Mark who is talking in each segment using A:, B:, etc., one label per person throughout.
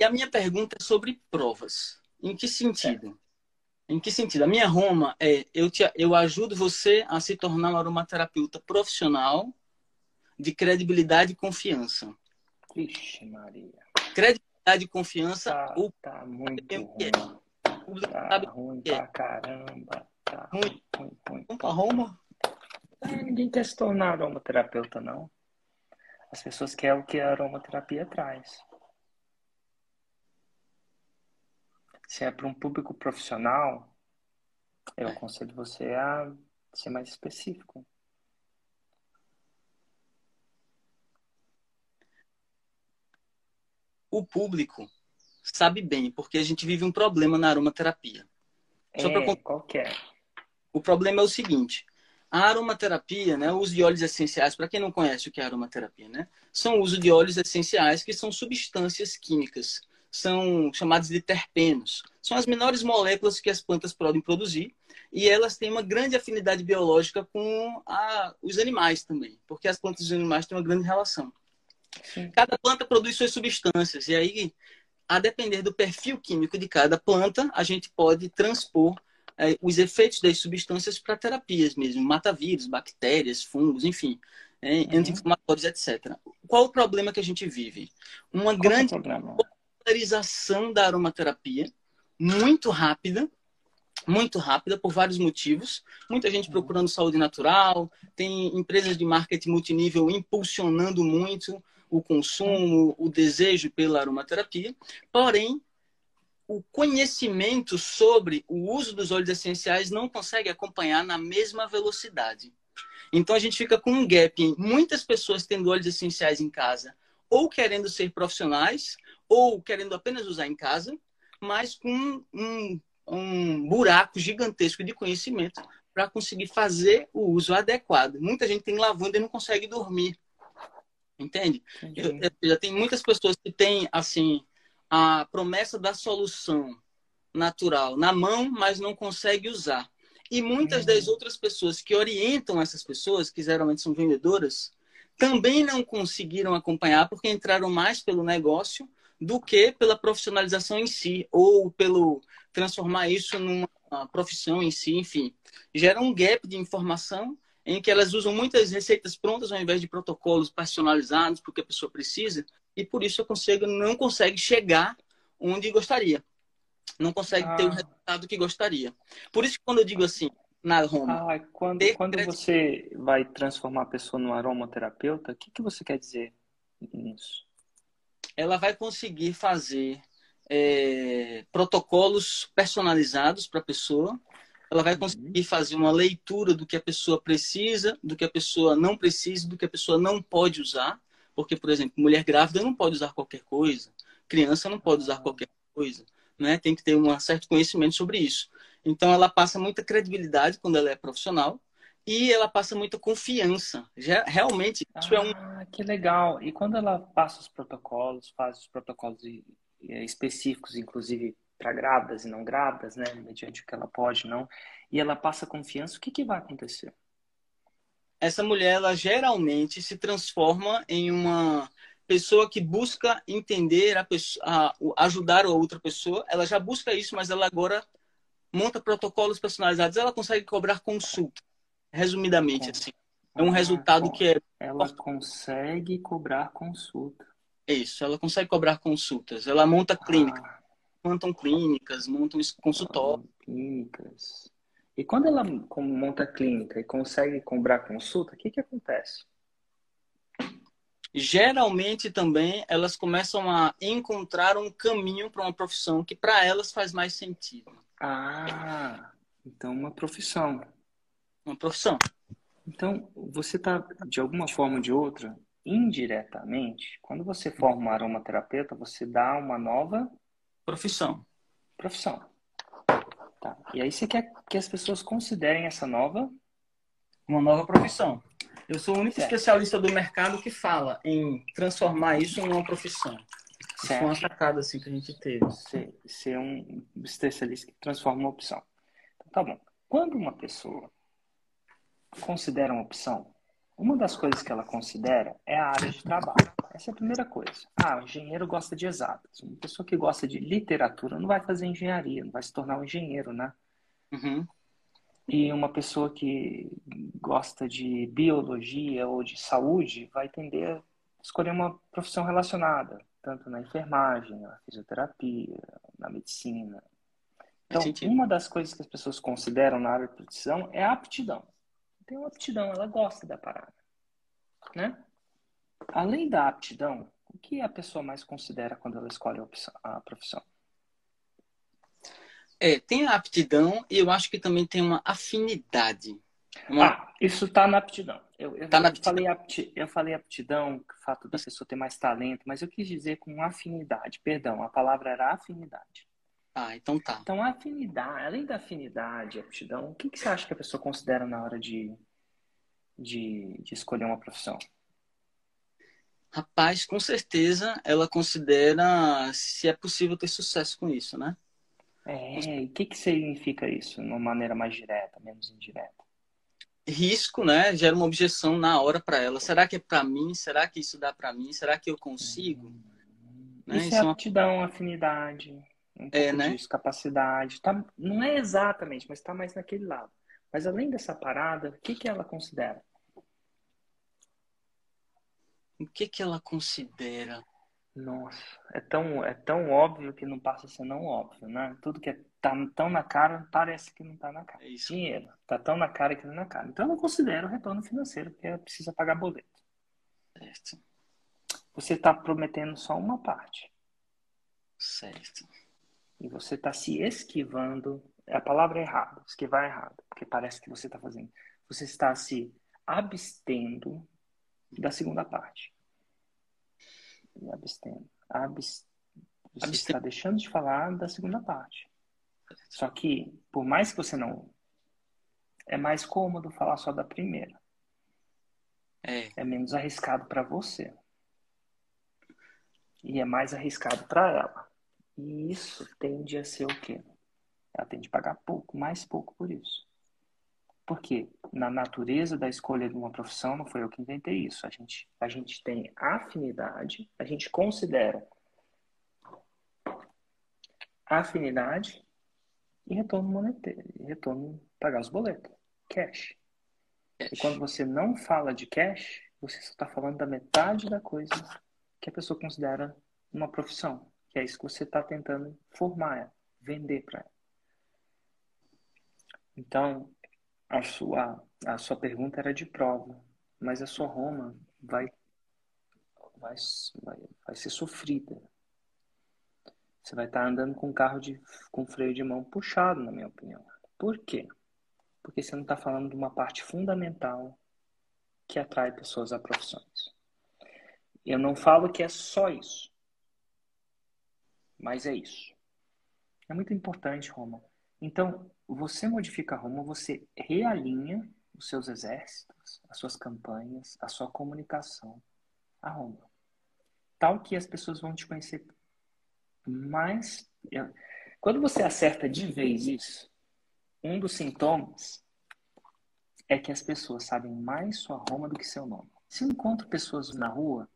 A: E a minha pergunta é sobre provas. Em que sentido? Em que sentido? A minha Roma é eu, te, eu ajudo você a se tornar um aromaterapeuta profissional de credibilidade e confiança.
B: Vixe, Maria.
A: Credibilidade e confiança.
B: Tá,
A: o
B: tá muito
A: é.
B: ruim.
A: O público
B: Tá
A: sabe
B: ruim
A: é.
B: pra caramba. Tá
A: Ruim.
B: ruim, ruim, ruim.
A: Vamos pra Roma?
B: É, ninguém quer se tornar aromaterapeuta, não. As pessoas querem o que a aromaterapia traz. Se é para um público profissional, eu aconselho você a ser mais específico.
A: O público sabe bem, porque a gente vive um problema na aromaterapia. Só
B: É,
A: con-
B: qual que é?
A: O problema é o seguinte: a aromaterapia, né, o uso de óleos essenciais, para quem não conhece o que é aromaterapia, né, são o uso de óleos essenciais que são substâncias químicas, são chamados de terpenos. São as menores moléculas que as plantas podem produzir e elas têm uma grande afinidade biológica com a- os animais também, porque as plantas e os animais têm uma grande relação.
B: Sim.
A: Cada planta produz suas substâncias e aí, a depender do perfil químico de cada planta, a gente pode transpor eh, os efeitos das substâncias para terapias mesmo, mata vírus, bactérias, fungos, enfim, eh,
B: Uhum.
A: anti-inflamatórios, etc. Qual o problema que a gente vive? Uma
B: Qual é
A: grande
B: problema?
A: Popularização da aromaterapia, muito rápida, muito rápida por vários motivos. Muita gente procurando saúde natural, tem empresas de marketing multinível impulsionando muito o consumo, o desejo pela aromaterapia. Porém, o conhecimento sobre o uso dos óleos essenciais não consegue acompanhar na mesma velocidade. Então a gente fica com um gap em muitas pessoas tendo óleos essenciais em casa, ou querendo ser profissionais, ou querendo apenas usar em casa, mas com um, um buraco gigantesco de conhecimento para conseguir fazer o uso adequado. Muita gente tem lavanda e não consegue dormir. Entende? Já tem muitas pessoas que têm assim a promessa da solução natural na mão, mas não consegue usar. E muitas
B: Uhum.
A: das outras pessoas que orientam essas pessoas, que geralmente são vendedoras, também não conseguiram acompanhar porque entraram mais pelo negócio do que pela profissionalização em si ou pelo transformar isso numa profissão em si, enfim. Gera um gap de informação em que elas usam muitas receitas prontas ao invés de protocolos personalizados porque a pessoa precisa e por isso eu consigo não consegue chegar onde gostaria. Não consegue ter o
B: Ah.
A: resultado que gostaria. Por isso que quando eu digo assim, na Roma,
B: Ah, quando, quando
A: credi-
B: você vai transformar a pessoa num aromaterapeuta, o que, que você quer dizer nisso?
A: Ela vai conseguir fazer é, protocolos personalizados para a pessoa. Ela vai
B: Uhum.
A: conseguir fazer uma leitura do que a pessoa precisa, do que a pessoa não precisa, do que a pessoa não pode usar. Porque, por exemplo, mulher grávida não pode usar qualquer coisa, criança não pode usar
B: Ah.
A: qualquer coisa, né? Tem que ter um certo conhecimento sobre isso. Então, ela passa muita credibilidade quando ela é profissional e ela passa muita confiança. Já, realmente, isso é um
B: Ah, que legal. E quando ela passa os protocolos, faz os protocolos e- e específicos, inclusive para grávidas e não grávidas, né? Mediante o que ela pode, não. E ela passa confiança, o que que vai acontecer?
A: essa mulher ela geralmente se transforma em uma pessoa que busca entender a pessoa, a- ajudar a outra pessoa. Ela já busca isso, mas ela agora monta protocolos personalizados. Ela consegue cobrar consulta, resumidamente assim. É um
B: Ah,
A: resultado que é
B: Ela consegue cobrar consulta.
A: isso. Ela consegue cobrar consultas. Ela monta clínicas,
B: Ah,
A: montam clínicas, montam consultórios.
B: clínicas. E quando ela monta a clínica e consegue cobrar consulta, o que que acontece?
A: Geralmente também elas começam a encontrar um caminho para uma profissão que para elas faz mais sentido.
B: Ah, então uma profissão.
A: Uma profissão.
B: Então, você está, de alguma forma ou de outra, indiretamente, quando você forma um aromaterapeuta, você dá uma nova
A: Profissão.
B: profissão. Tá. E aí você quer que as pessoas considerem essa nova.
A: Uma nova profissão. Eu sou o único
B: Certo.
A: especialista do mercado que fala em transformar isso em uma profissão. Isso foi uma
B: Certo.
A: sacada assim que a gente teve.
B: Ser, ser um especialista que transforma uma opção. Então, tá bom. Quando uma pessoa considera uma opção, uma das coisas que ela considera é a área de trabalho. Essa é a primeira coisa. Ah, o engenheiro gosta de exatas. Uma pessoa que gosta de literatura não vai fazer engenharia, não vai se tornar um engenheiro, né?
A: Uhum.
B: E uma pessoa que gosta de biologia ou de saúde vai tender a escolher uma profissão relacionada, tanto na enfermagem, na fisioterapia, na medicina. Então, uma das coisas que as pessoas consideram na área de profissão é a aptidão. Tem uma aptidão, ela gosta da parada, né? Além da aptidão, o que a pessoa mais considera quando ela escolhe a profissão?
A: É, tem a aptidão e eu acho que também tem uma afinidade.
B: Uma... Ah, isso está na aptidão. Eu, eu, tá na aptidão. Falei aptidão, eu falei aptidão, o fato da pessoa ter mais talento, mas eu quis dizer com afinidade. Perdão, a palavra era afinidade.
A: Ah, então tá.
B: Então, afinidade, além da afinidade, aptidão, o que, que você acha que a pessoa considera na hora de, de, de escolher uma profissão?
A: Rapaz, com certeza ela considera se é possível ter sucesso com isso, né?
B: É, e o que, que significa isso, de uma maneira mais direta, menos indireta?
A: Risco, né? Gera uma objeção na hora para ela. Será que é para mim? Será que isso dá para mim? Será que eu consigo?
B: Hum, né? Isso, é, é uma... aptidão, afinidade, um é, né? capacidade. Tá, não é exatamente, mas está mais naquele lado. Mas além dessa parada, o que, que ela considera?
A: O que, que ela considera?
B: Nossa, é tão, é tão óbvio que não passa a ser não óbvio, né? Tudo que é, tá tão na cara parece que não tá na cara. É isso. Dinheiro, tá tão na cara que não é na cara. Então eu não considero retorno financeiro, porque ela precisa pagar boleto.
A: Certo.
B: Você está prometendo só uma parte.
A: Certo.
B: E você está se esquivando. A palavra é errada, esquivar é errado, porque parece que você está fazendo. Você está se abstendo da segunda parte abstendo. Abst... Você Absten... está deixando de falar da segunda parte. Só que, por mais que você não. É mais cômodo falar só da primeira.
A: É,
B: é menos arriscado para você. E é mais arriscado para ela. E isso tende a ser o quê? Ela tende a pagar pouco, mais pouco por isso. Porque na natureza da escolha de uma profissão, não foi eu que inventei isso. A gente, a gente tem afinidade, a gente considera afinidade e retorno monetário, retorno pagar os boletos, cash. E quando você não fala de cash, você só está falando da metade da coisa que a pessoa considera uma profissão, que é isso que você está tentando formar ela, vender para ela. Então, a sua, a sua pergunta era de prova, mas a sua Roma vai, vai, vai, vai ser sofrida. Você vai estar andando com carro de, com freio de mão puxado, na minha opinião. Por quê? Porque você não está falando de uma parte fundamental que atrai pessoas a profissões. Eu não falo que é só isso, mas é isso. É muito importante, Roma. Então, você modifica Roma, você realinha os seus exércitos, as suas campanhas, a sua comunicação a Roma. Tal que as pessoas vão te conhecer mais. Quando você acerta de vez isso, um dos sintomas é que as pessoas sabem mais sua Roma do que seu nome. Se eu encontro pessoas na rua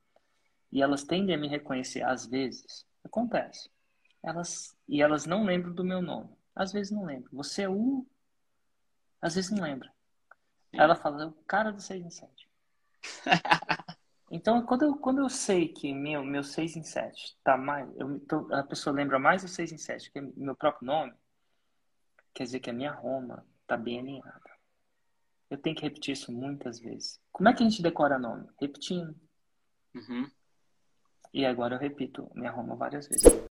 B: e elas tendem a me reconhecer às vezes, acontece. Elas e elas não lembram do meu nome. Às vezes não lembro. Você é o. Às vezes não lembra. Ela fala, o cara do 6 em 7. então, quando eu, quando eu sei que meu, meu 6 em 7 tá mais. Eu, tô, a pessoa lembra mais do 6 em 7 que é meu próprio nome, quer dizer que a minha Roma tá bem alinhada. Eu tenho que repetir isso muitas vezes. Como é que a gente decora nome? Repetindo.
A: Uhum.
B: E agora eu repito minha Roma várias vezes.